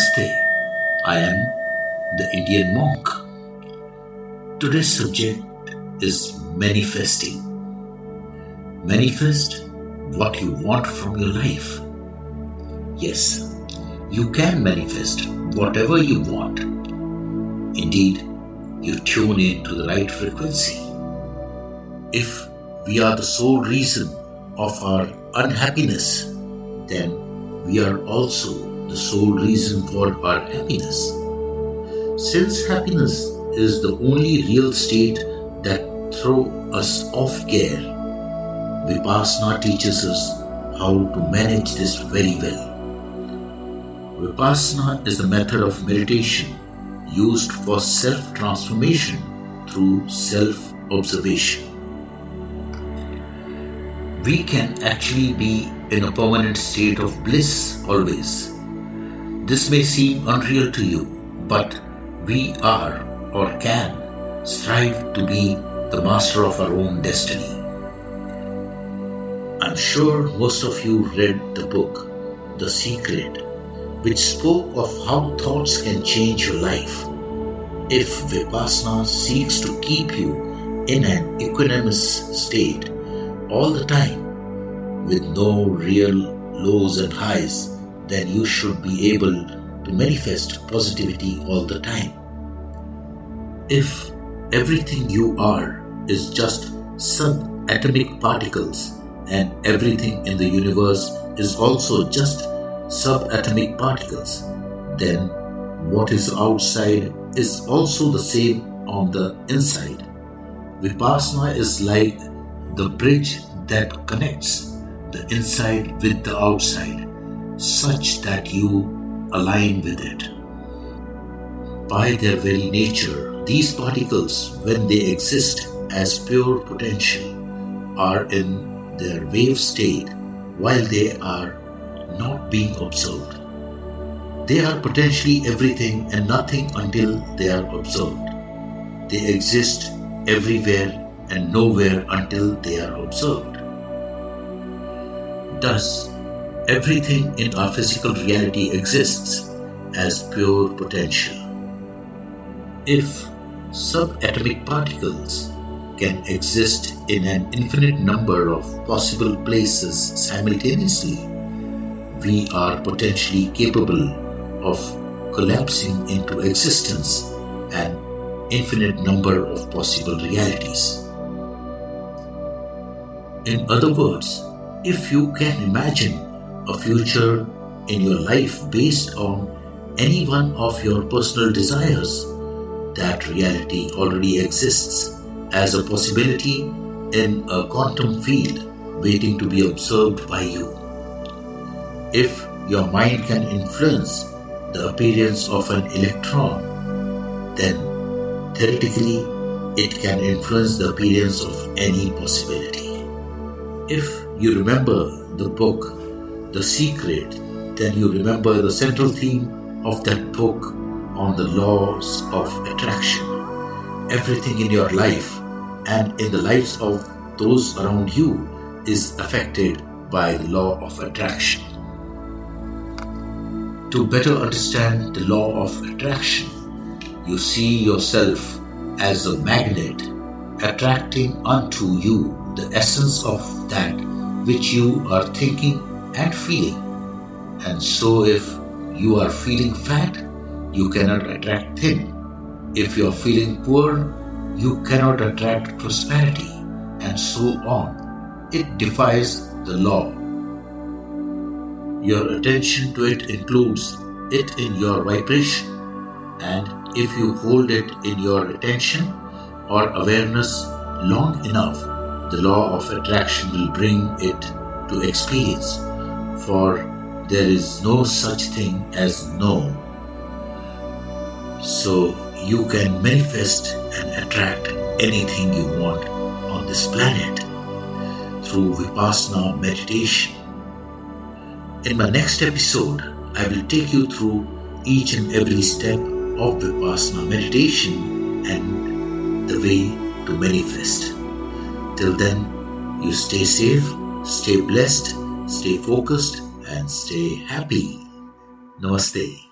Namaste. I am the Indian monk. Today's subject is manifesting. Manifest what you want from your life. Yes, you can manifest whatever you want. Indeed, you tune in to the right frequency. If we are the sole reason of our unhappiness, then we are also the sole reason for our happiness. Since happiness is the only real state that throw us off gear, Vipassana teaches us how to manage this very well. Vipassana is the method of meditation used for self transformation through self observation we can actually be in a permanent state of bliss always. This may seem unreal to you, but we are or can strive to be the master of our own destiny. I'm sure most of you read the book, The Secret, which spoke of how thoughts can change your life. If Vipassana seeks to keep you in an equanimous state, all the time with no real lows and highs, then you should be able to manifest positivity all the time. If everything you are is just subatomic particles and everything in the universe is also just subatomic particles, then what is outside is also the same on the inside. Vipassana is like the bridge that connects the inside with the outside, such that you align with it. By their very nature, these particles, when they exist as pure potential, are in their wave state while they are not being observed. They are potentially everything and nothing until they are observed. They exist everywhere and nowhere until they are observed. Thus, everything in our physical reality exists as pure potential. If subatomic particles can exist in an infinite number of possible places simultaneously, we are potentially capable of collapsing into existence an infinite number of possible realities. In other words, if you can imagine a future in your life based on any one of your personal desires, that reality already exists as a possibility in a quantum field waiting to be observed by you. If your mind can influence the appearance of an electron, then theoretically it can influence the appearance of any possibility. If you remember the book, The Secret, then you remember the central theme of that book on the laws of attraction. Everything in your life and in the lives of those around you is affected by the law of attraction. To better understand the law of attraction, you see yourself as a magnet attracting unto you the essence of that which you are thinking and feeling. And so, if you are feeling fat, you cannot attract thin. If you are feeling poor, you cannot attract prosperity, and so on. It defies the law. Your attention to it includes it in your vibration, and if you hold it in your attention or awareness long enough, the law of attraction will bring it to experience, for there is no such thing as no. So you can manifest and attract anything you want on this planet through Vipassana meditation. In my next episode, I will take you through each and every step of Vipassana meditation and the way to manifest. Till then, you stay safe, stay blessed, stay focused, and stay happy. Namaste.